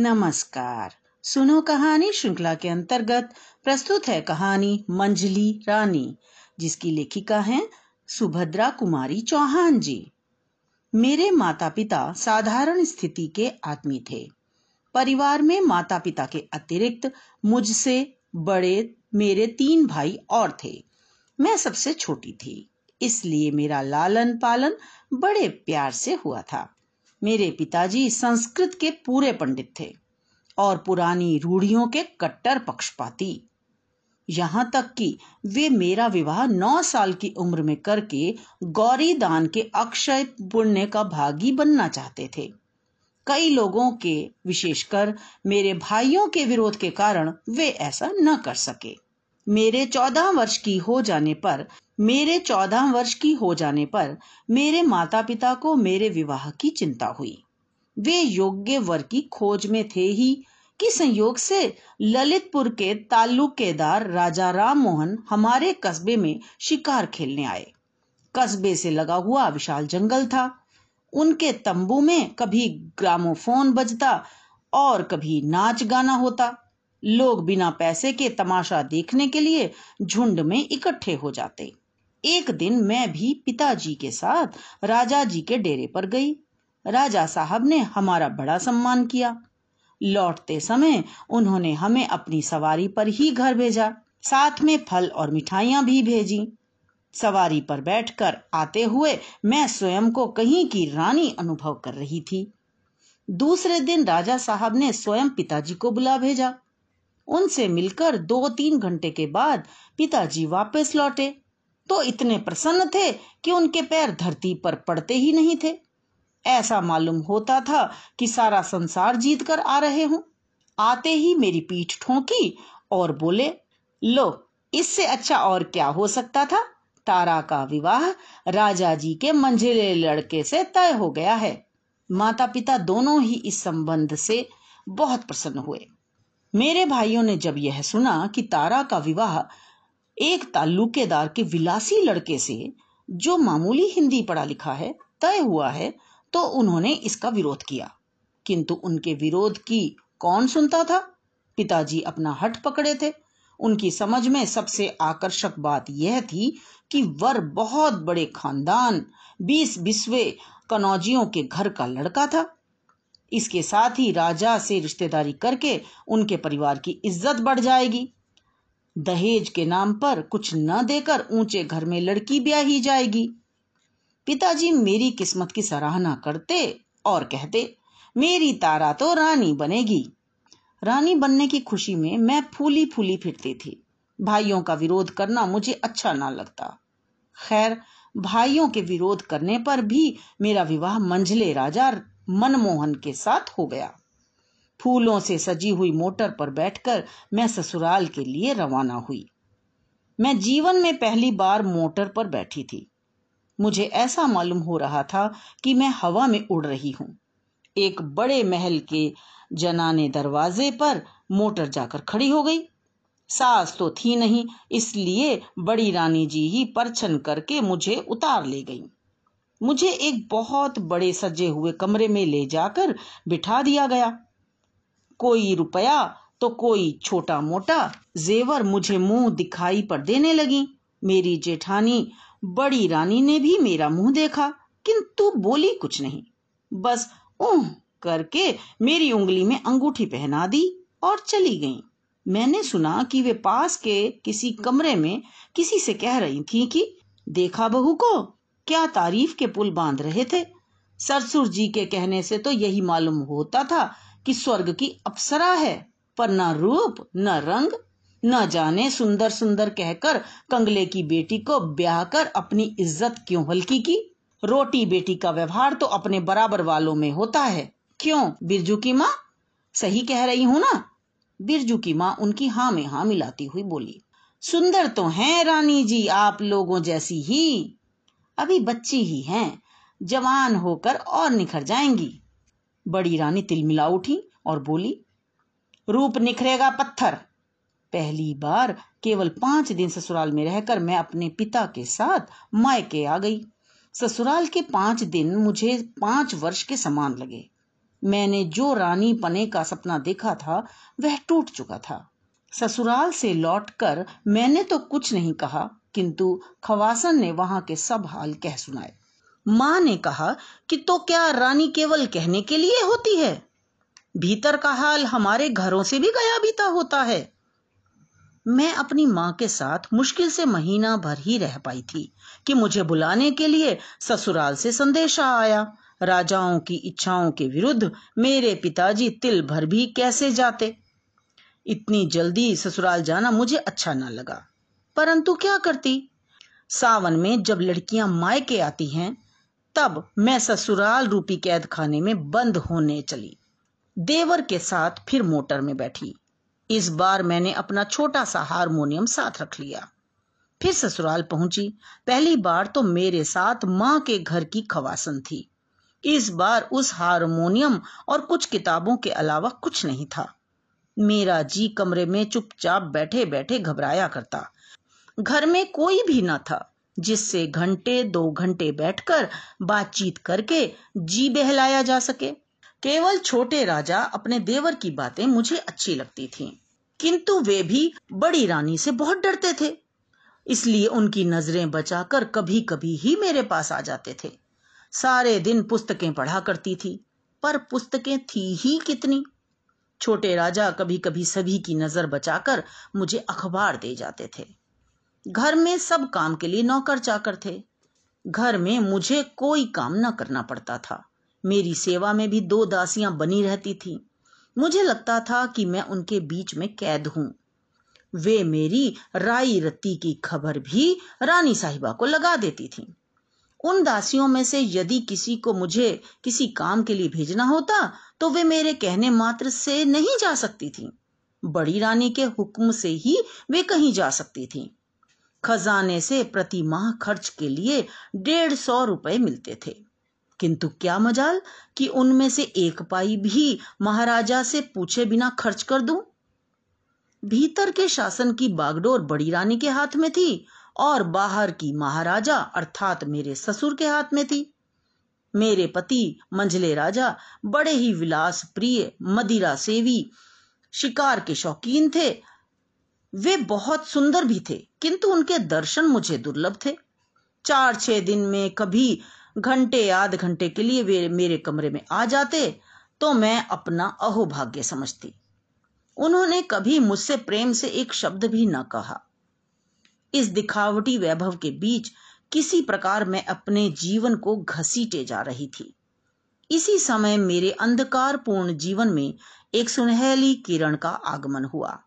नमस्कार। सुनो कहानी श्रृंखला के अंतर्गत प्रस्तुत है कहानी मंजली रानी, जिसकी लेखिका हैं सुभद्रा कुमारी चौहान जी। मेरे माता पिता साधारण स्थिति के आदमी थे। परिवार में माता पिता के अतिरिक्त मुझसे बड़े मेरे तीन भाई और थे। मैं सबसे छोटी थी, इसलिए मेरा लालन पालन बड़े प्यार से हुआ था। मेरे पिताजी संस्कृत के पूरे पंडित थे और पुरानी रूढ़ियों के कट्टर पक्षपाती। यहाँ तक कि वे मेरा विवाह नौ साल की उम्र में करके गौरी दान के अक्षय पुण्य का भागी बनना चाहते थे। कई लोगों के, विशेषकर मेरे भाइयों के विरोध के कारण वे ऐसा न कर सके। मेरे चौदह वर्ष की हो जाने पर मेरे चौदह वर्ष की हो जाने पर मेरे माता पिता को मेरे विवाह की चिंता हुई। वे योग्य वर की खोज में थे ही कि संयोग से ललितपुर के ताल्लुकेदार राजा राम मोहन हमारे कस्बे में शिकार खेलने आए। कस्बे से लगा हुआ विशाल जंगल था। उनके तंबू में कभी ग्रामोफोन बजता और कभी नाच गाना होता। लोग बिना पैसे के तमाशा देखने के लिए झुंड में इकट्ठे हो जाते। एक दिन मैं भी पिताजी के साथ राजा जी के डेरे पर गई। राजा साहब ने हमारा बड़ा सम्मान किया। लौटते समय उन्होंने हमें अपनी सवारी पर ही घर भेजा। साथ में फल और मिठाइयाँ भी भेजी। सवारी पर बैठकर आते हुए मैं स्वयं को कहीं की रानी अनुभव कर रही थी। दूसरे दिन राजा साहब ने स्वयं पिताजी को बुला भेजा। उनसे मिलकर दो तीन घंटे के बाद पिताजी वापस लौटे। तो इतने प्रसन्न थे कि उनके पैर धरती पर पड़ते ही नहीं थे। ऐसा मालूम होता था कि सारा संसार जीत कर आ रहे हों। आते ही मेरी पीठ ठोंकी और बोले, लो, इससे अच्छा और क्या हो सकता था? तारा का विवाह राजा जी के मंझले लड़के से तय हो गया है। माता पिता दोनों ही इस संबंध से बहुत प्रसन्न हुए। मेरे भाइयों ने जब यह सुना कि तारा का विवाह एक ताल्लुकेदार के विलासी लड़के से जो मामूली हिंदी पढ़ा लिखा है, तय हुआ है तो उन्होंने इसका विरोध किया। किंतु उनके विरोध की कौन सुनता था? पिताजी अपना हट पकड़े थे। उनकी समझ में सबसे आकर्षक बात यह थी कि वर बहुत बड़े खानदान, बीस बिस्वे कनौजियों के घर का लड़का था। इसके साथ ही राजा से रिश्तेदारी करके उनके परिवार की इज़्ज़त बढ़ जाएगी। दहेज के नाम पर कुछ न देकर ऊँचे घर में लड़की ब्याही जाएगी। पिताजी मेरी किस्मत की सराहना करते और कहते, मेरी तारा तो रानी बनेगी। रानी बनने की खुशी में मैं फूली फूली फिरती थी। भाइयों का विरोध करना मुझे अच्छा ना लगता। खैर, भाइयों के विरोध करने पर भी मेरा विवाह मंझले राजा मनमोहन के साथ हो गया। फूलों से सजी हुई मोटर पर बैठकर मैं ससुराल के लिए रवाना हुई। मैं जीवन में पहली बार मोटर पर बैठी थी। मुझे ऐसा मालूम हो रहा था कि मैं हवा में उड़ रही हूँ। एक बड़े महल के जनाने दरवाजे पर मोटर जाकर खड़ी हो गई। सास तो थी नहीं, इसलिए बड़ी रानी जी ही परछन करके मुझे उतार ले गई। मुझे एक बहुत बड़े सजे हुए कमरे में ले जाकर बिठा दिया गया। कोई रुपया तो कोई छोटा मोटा जेवर मुझे मुँह दिखाई पर देने लगी। मेरी जेठानी बड़ी रानी ने भी मेरा मुँह देखा, किंतु बोली कुछ नहीं। बस ऊह करके मेरी उंगली में अंगूठी पहना दी और चली गई। मैंने सुना कि वे पास के किसी कमरे में किसी से कह रही थी कि, देखा बहू को, क्या तारीफ़ के पुल बाँध रहे थे? सरसुर जी के कहने से तो यही मालूम होता था कि स्वर्ग की अप्सरा है, पर न रूप, न रंग, न जाने सुंदर सुंदर कहकर कंगले की बेटी को ब्याह कर अपनी इज़्ज़त क्यों हल्की की? रोटी बेटी का व्यवहार तो अपने बराबर वालों में होता है। क्यों? बिरजू की माँ? सही कह रही हूँ ना? बिरजू की माँ उनकी हाँ में हाँ मिलाती हुई बोली, सुंदर तो हैं रानी जी आप लोगों जैसी ही। अभी बच्ची ही हैं, जवान होकर और निखर जाएँगी। बड़ी रानी तिलमिला उठी और बोली, रूप निखरेगा पत्थर। पहली बार केवल पाँच दिन ससुराल में रहकर मैं अपने पिता के साथ मायके आ गई। ससुराल के पाँच दिन मुझे पाँच वर्ष के समान लगे। मैंने जो रानी पने का सपना देखा था, वह टूट चुका था। ससुराल से लौटकर मैंने तो कुछ नहीं कहा, किंतु खवासन ने वहाँ के सब हाल कह सुनाए। माँ ने कहा कि तो क्या रानी केवल कहने के लिए होती है? भीतर का हाल हमारे घरों से भी गया बीता होता है। मैं अपनी माँ के साथ मुश्किल से महीना भर ही रह पाई थी कि मुझे बुलाने के लिए ससुराल से संदेशा आया। राजाओं की इच्छाओं के विरुद्ध मेरे पिताजी तिल भर भी कैसे जाते? इतनी जल्दी ससुराल जाना मुझे अच्छा ना लगा। परंतु क्या करती? सावन में जब लड़कियाँ मायके आती हैं तब मैं ससुराल रूपी कैद खाने में बंद होने चली। देवर के साथ फिर मोटर में बैठी। इस बार मैंने अपना छोटा सा हारमोनियम साथ रख लिया। फिर ससुराल पहुँची। पहली बार तो मेरे साथ माँ के घर की खवासन थी। इस बार उस हारमोनियम और कुछ किताबों के अलावा कुछ नहीं था। मेरा जी कमरे में चुपचाप बैठे बैठे घबराया करता। घर में कोई भी ना था। जिससे घंटे दो घंटे बैठकर बातचीत करके जी बहलाया जा सके। केवल छोटे राजा अपने देवर की बातें मुझे अच्छी लगती थीं, किंतु वे भी बड़ी रानी से बहुत डरते थे इसलिए उनकी नज़रें बचाकर कभी कभी ही मेरे पास आ जाते थे। सारे दिन पुस्तकें पढ़ा करती थी पर पुस्तकें थी ही कितनी। छोटे राजा कभी कभी सभी की नज़र बचाकर मुझे अखबार दे जाते थे। घर में सब काम के लिए नौकर चाकर थे। घर में मुझे कोई काम न करना पड़ता था। मेरी सेवा में भी दो दासियाँ बनी रहती थी। मुझे लगता था कि मैं उनके बीच में कैद हूँ। वे मेरी राई रत्ती की खबर भी रानी साहिबा को लगा देती थी। उन दासियों में से यदि किसी को मुझे किसी काम के लिए भेजना होता तो वे मेरे कहने मात्र से नहीं जा सकती थी। बड़ी रानी के हुक्म से ही वे कहीं जा सकती थी। खजाने से प्रति माह खर्च के लिए डेढ़ सौ रुपए मिलते थे। किंतु क्या मजाल कि उनमें से एक पाई भी महाराजा से पूछे बिना खर्च कर दूँ? भीतर के शासन की बागडोर बड़ी रानी के हाथ में थी और बाहर की महाराजा अर्थात मेरे ससुर के हाथ में थी। मेरे पति मंझले राजा बड़े ही विलास प्रिय मदिरा सेवी, शिकार के शौकीन थे वे बहुत सुंदर भी थे, किंतु उनके दर्शन मुझे दुर्लभ थे। चार छह दिन में कभी घंटे, आध घंटे के लिए वे मेरे कमरे में आ जाते तो मैं अपना अहोभाग्य समझती। उन्होंने कभी मुझसे प्रेम से एक शब्द भी न कहा। इस दिखावटी वैभव के बीच किसी प्रकार मैं अपने जीवन को घसीटे जा रही थी। इसी समय मेरे अंधकारपूर्ण जीवन में एक सुनहली किरण का आगमन हुआ।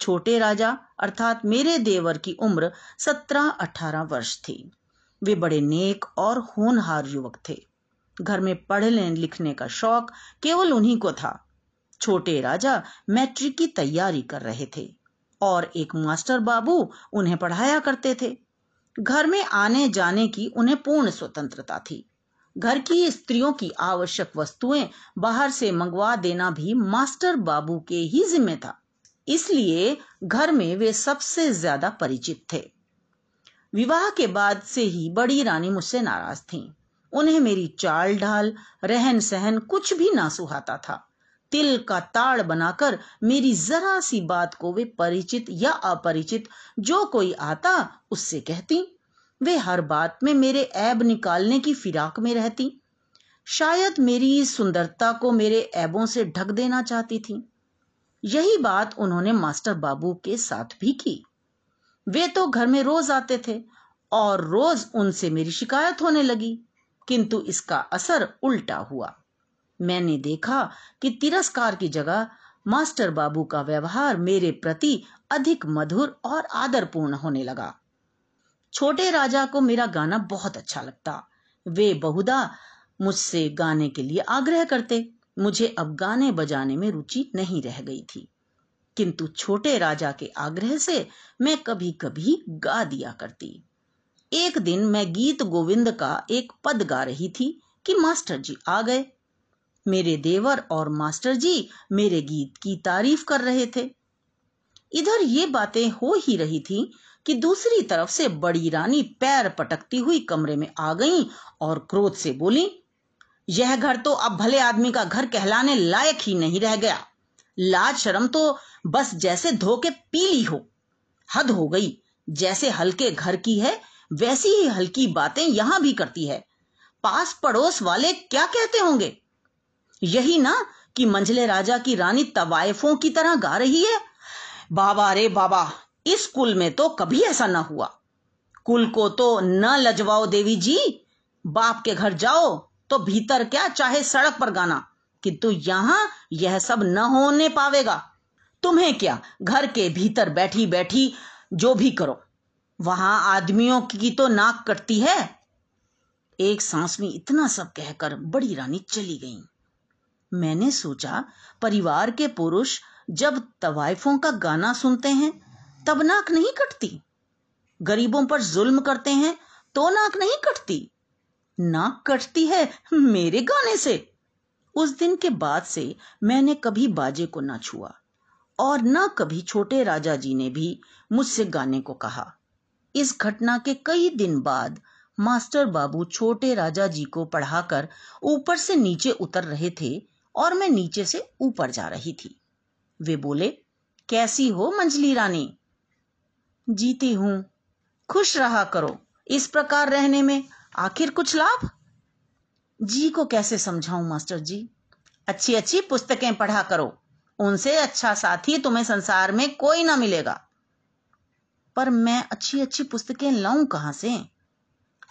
छोटे राजा, अर्थात मेरे देवर की उम्र सत्रह अठारह वर्ष थी। वे बड़े नेक और होनहार युवक थे। घर में पढ़ने लिखने का शौक केवल उन्हीं को था। छोटे राजा मैट्रिक की तैयारी कर रहे थे और एक मास्टर बाबू उन्हें पढ़ाया करते थे। घर में आने जाने की उन्हें पूर्ण स्वतंत्रता थी। घर की स्त्रियों की आवश्यक वस्तुएँ बाहर से मंगवा देना भी मास्टर बाबू के ही जिम्मे था। इसलिए घर में वे सबसे ज़्यादा परिचित थे। विवाह के बाद से ही बड़ी रानी मुझसे नाराज़ थी। उन्हें मेरी चाल ढाल, रहन सहन कुछ भी ना सुहाता था। तिल का ताड़ बनाकर मेरी जरा सी बात को वे परिचित या अपरिचित, जो कोई आता उससे कहती। वे हर बात में मेरे ऐब निकालने की फिराक में रहती। शायद मेरी सुंदरता को मेरे ऐबों से ढक देना चाहती थी। यही बात उन्होंने मास्टर बाबू के साथ भी की। वे तो घर में रोज आते थे और रोज उनसे मेरी शिकायत होने लगी, किंतु इसका असर उल्टा हुआ। मैंने देखा कि तिरस्कार की जगह मास्टर बाबू का व्यवहार मेरे प्रति अधिक मधुर और आदरपूर्ण होने लगा। छोटे राजा को मेरा गाना बहुत अच्छा लगता। वे बहुधा मुझसे गाने के लिए आग्रह करते। मुझे अब गाने बजाने में रुचि नहीं रह गई थी। किंतु छोटे राजा के आग्रह से मैं कभी कभी गा दिया करती। एक दिन मैं गीत गोविंद का एक पद गा रही थी कि मास्टर जी आ गए। मेरे देवर और मास्टर जी मेरे गीत की तारीफ़ कर रहे थे। इधर ये बातें हो ही रही थी कि दूसरी तरफ़ से बड़ी रानी पैर पटकती हुई कमरे में आ गई और क्रोध से बोली यह घर तो अब भले आदमी का घर कहलाने लायक ही नहीं रह गया। लाज शर्म तो बस जैसे धो के पी ली हो। हद हो गई। जैसे हल्के घर की है, वैसी ही हल्की बातें यहाँ भी करती है। पास पड़ोस वाले क्या कहते होंगे? यही ना कि मंझले राजा की रानी तवायफों की तरह गा रही है? बाबा रे बाबा, इस कुल में तो कभी ऐसा ना हुआ। कुल को तो न लजवाओ देवी जी, बाप के घर जाओ। तो भीतर क्या, चाहे सड़क पर गाना किंतु यहाँ यह सब न होने पावेगा। तुम्हें क्या, घर के भीतर बैठी बैठी जो भी करो, वहाँ आदमियों की तो नाक कटती है। एक सांस में इतना सब कहकर बड़ी रानी चली गई। मैंने सोचा, परिवार के पुरुष जब तवाइफों का गाना सुनते हैं, तब नाक नहीं कटती। गरीबों पर जुल्म करते हैं तो नाक नहीं कटती। नाक कटती है मेरे गाने से। उस दिन के बाद से मैंने कभी बाजे को ना छुआ और न कभी छोटे राजा जी ने भी मुझसे गाने को कहा। इस घटना के कई दिन बाद मास्टर बाबू छोटे राजा जी को पढ़ाकर ऊपर से नीचे उतर रहे थे और मैं नीचे से ऊपर जा रही थी। वे बोले, कैसी हो मंजली रानी? जीती हूँ। खुश रहा करो इस प्रकार रहने में। आखिर कुछ लाभ? जी को कैसे समझाऊं, मास्टर जी? अच्छी अच्छी पुस्तकें पढ़ा करो। उनसे अच्छा साथी तुम्हें संसार में कोई ना मिलेगा। पर मैं अच्छी अच्छी पुस्तकें लाऊं कहाँ से?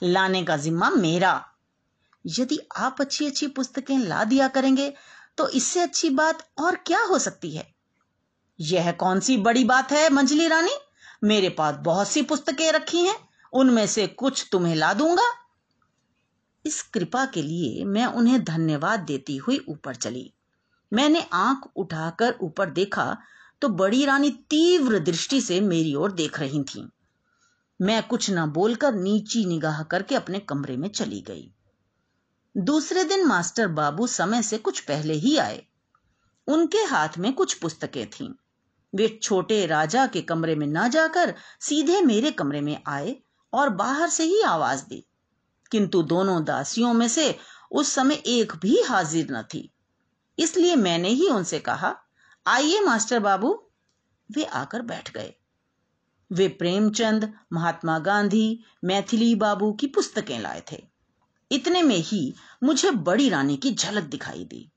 लाने का जिम्मा मेरा। यदि आप अच्छी अच्छी पुस्तकें ला दिया करेंगे तो इससे अच्छी बात और क्या हो सकती है? यह कौन सी बड़ी बात है, मंजली रानी? मेरे पास बहुत सी पुस्तकें रखी हैं, उनमें से कुछ तुम्हें ला दूँगा। इस कृपा के लिए मैं उन्हें धन्यवाद देती हुई ऊपर चली। मैंने आँख उठाकर ऊपर देखा तो बड़ी रानी तीव्र दृष्टि से मेरी ओर देख रही थी। मैं कुछ न बोलकर नीची निगाह करके अपने कमरे में चली गई। दूसरे दिन मास्टर बाबू समय से कुछ पहले ही आए। उनके हाथ में कुछ पुस्तकें थीं। वे छोटे राजा के कमरे में न जाकर सीधे मेरे कमरे में आए और बाहर से ही आवाज़ दी। किंतु दोनों दासियों में से उस समय एक भी हाजिर न थी। इसलिए मैंने ही उनसे कहा, आइए मास्टर बाबू। वे आकर बैठ गए। वे प्रेमचंद, महात्मा गांधी, मैथिली बाबू की पुस्तकें लाए थे। इतने में ही मुझे बड़ी रानी की झलक दिखाई दी।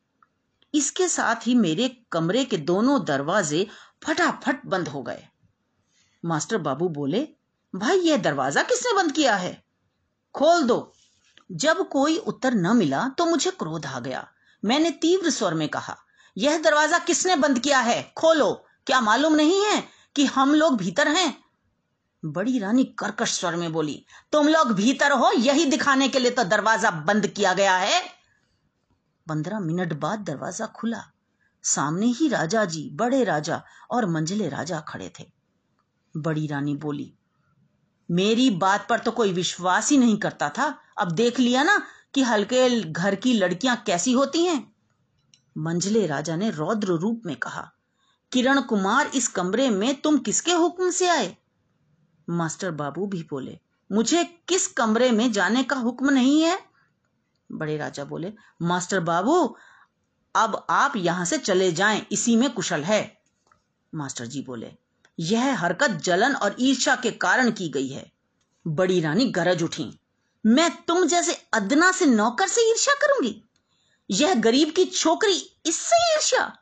इसके साथ ही मेरे कमरे के दोनों दरवाजे फटाफट बंद हो गए। मास्टर बाबू बोले, भाई, यह दरवाज़ा किसने बंद किया है? खोल दो। जब कोई उत्तर न मिला तो मुझे क्रोध आ गया। मैंने तीव्र स्वर में कहा, यह दरवाज़ा किसने बंद किया है? खोलो। क्या मालूम नहीं है कि हम लोग भीतर हैं? बड़ी रानी कर्कश स्वर में बोली, तुम लोग भीतर हो, यही दिखाने के लिए तो दरवाज़ा बंद किया गया है। पंद्रह मिनट बाद दरवाज़ा खुला। सामने ही राजा जी, बड़े राजा और मंझले राजा खड़े थे। बड़ी रानी बोली मेरी बात पर तो कोई विश्वास ही नहीं करता था। अब देख लिया ना कि हल्के घर की लड़कियाँ कैसी होती हैं। मंझले राजा ने रौद्र रूप में कहा, किरण कुमार, इस कमरे में तुम किसके हुक्म से आए? मास्टर बाबू भी बोले, मुझे किस कमरे में जाने का हुक्म नहीं है? बड़े राजा बोले, मास्टर बाबू, अब आप यहाँ से चले जाएँ, इसी में कुशल है। मास्टर जी बोले यह हरकत जलन और ईर्ष्या के कारण की गई है। बड़ी रानी गरज उठी। मैं तुम जैसे अदना से नौकर से ईर्ष्या करूँगी? यह गरीब की छोकरी इससे ईर्ष्या?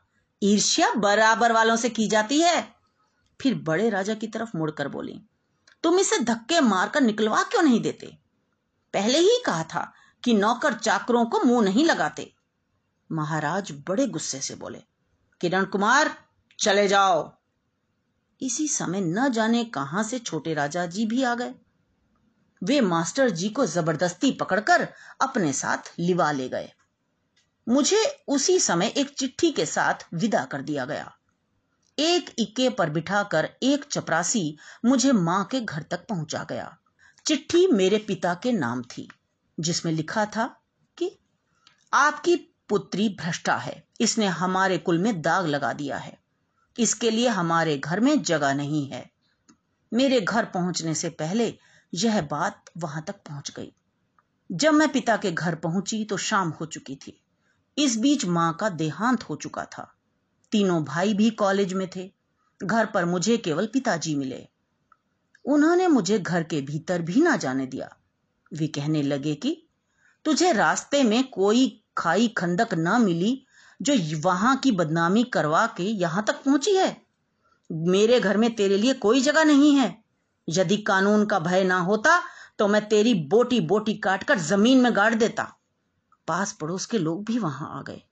ईर्ष्या बराबर वालों से की जाती है। फिर बड़े राजा की तरफ़ मुड़कर बोली, तुम इसे धक्के मारकर निकलवा क्यों नहीं देते? पहले ही कहा था कि नौकर चाकरों को मुँह नहीं लगाते। महाराज बड़े गुस्से से बोले, किरण कुमार, चले जाओ। इसी समय न जाने कहाँ से छोटे राजा जी भी आ गए। वे मास्टर जी को ज़बरदस्ती पकड़कर अपने साथ लिवा ले गए। मुझे उसी समय एक चिट्ठी के साथ विदा कर दिया गया। एक इक्के पर बिठाकर एक चपरासी मुझे माँ के घर तक पहुँचा गया। चिट्ठी मेरे पिता के नाम थी, जिसमें लिखा था कि, आपकी पुत्री भ्रष्टा है, इसने हमारे कुल में दाग लगा दिया है। इसके लिए हमारे घर में जगह नहीं है। मेरे घर पहुँचने से पहले यह बात वहाँ तक पहुँच गई। जब मैं पिता के घर पहुँची तो शाम हो चुकी थी। इस बीच माँ का देहांत हो चुका था। तीनों भाई भी कॉलेज में थे। घर पर मुझे केवल पिताजी मिले। उन्होंने मुझे घर के भीतर भी ना जाने दिया। वे कहने लगे कि, तुझे रास्ते में कोई खाई खंदक न मिली जो वहाँ की बदनामी करवा के यहाँ तक पहुँची है। मेरे घर में तेरे लिए कोई जगह नहीं है। यदि कानून का भय ना होता तो मैं तेरी बोटी बोटी काटकर ज़मीन में गाड़ देता। पास पड़ोस के लोग भी वहाँ आ गए।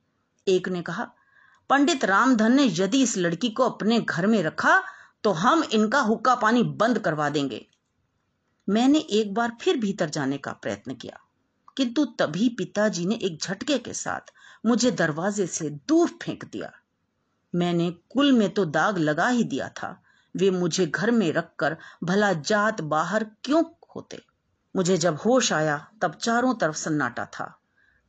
एक ने कहा, पंडित रामधन ने यदि इस लड़की को अपने घर में रखा तो हम इनका हुक्का पानी बंद करवा देंगे। मैंने एक बार फिर भीतर जाने का प्रयत्न किया। किंतु तभी पिताजी ने एक झटके के साथ मुझे दरवाजे से दूर फेंक दिया। मैंने कुल में तो दाग लगा ही दिया था। वे मुझे घर में रखकर भला जात बाहर क्यों होते? मुझे जब होश आया, तब चारों तरफ़ सन्नाटा था।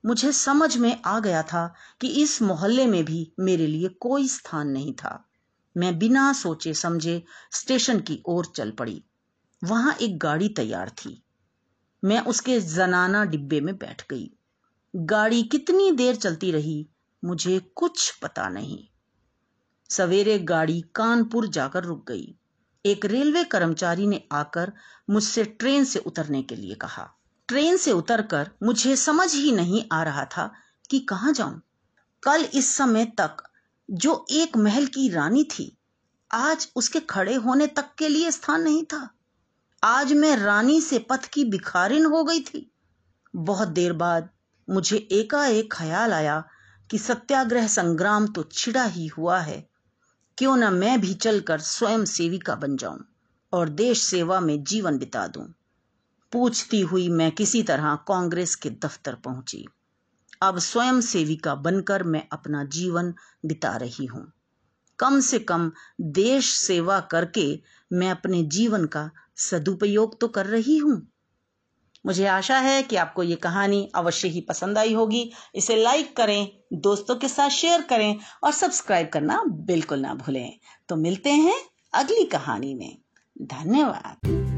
मुझे समझ में आ गया था कि इस मोहल्ले में भी मेरे लिए कोई स्थान नहीं था। मैं बिना सोचे समझे स्टेशन की ओर चल पड़ी। वहाँ एक गाड़ी तैयार थी। मैं उसके जनाना डिब्बे में बैठ गई। गाड़ी कितनी देर चलती रही, मुझे कुछ पता नहीं। सवेरे गाड़ी कानपुर जाकर रुक गई। एक रेलवे कर्मचारी ने आकर मुझसे ट्रेन से उतरने के लिए कहा। ट्रेन से उतरकर मुझे समझ ही नहीं आ रहा था कि कहाँ जाऊँ। कल इस समय तक जो एक महल की रानी थी, आज उसके खड़े होने तक के लिए स्थान नहीं था। आज मैं रानी से पथ की भिखारिन हो गई थी। बहुत देर बाद मुझे एकाएक ख्याल आया कि सत्याग्रह संग्राम तो छिड़ा ही हुआ है। क्यों न मैं भी चलकर स्वयं सेविका बन जाऊँ और देश सेवा में जीवन बिता दूँ। पूछती हुई मैं किसी तरह कांग्रेस के दफ्तर पहुँची। अब स्वयं सेविका बनकर मैं अपना जीवन बिता रही हूँ। कम से कम देश सेवा करके मैं अपने जीवन का सदुपयोग तो कर रही हूँ। मुझे आशा है कि आपको ये कहानी अवश्य ही पसंद आई होगी। इसे लाइक करें, दोस्तों के साथ शेयर करें और सब्सक्राइब करना बिल्कुल ना भूलें। तो मिलते हैं अगली कहानी में। धन्यवाद।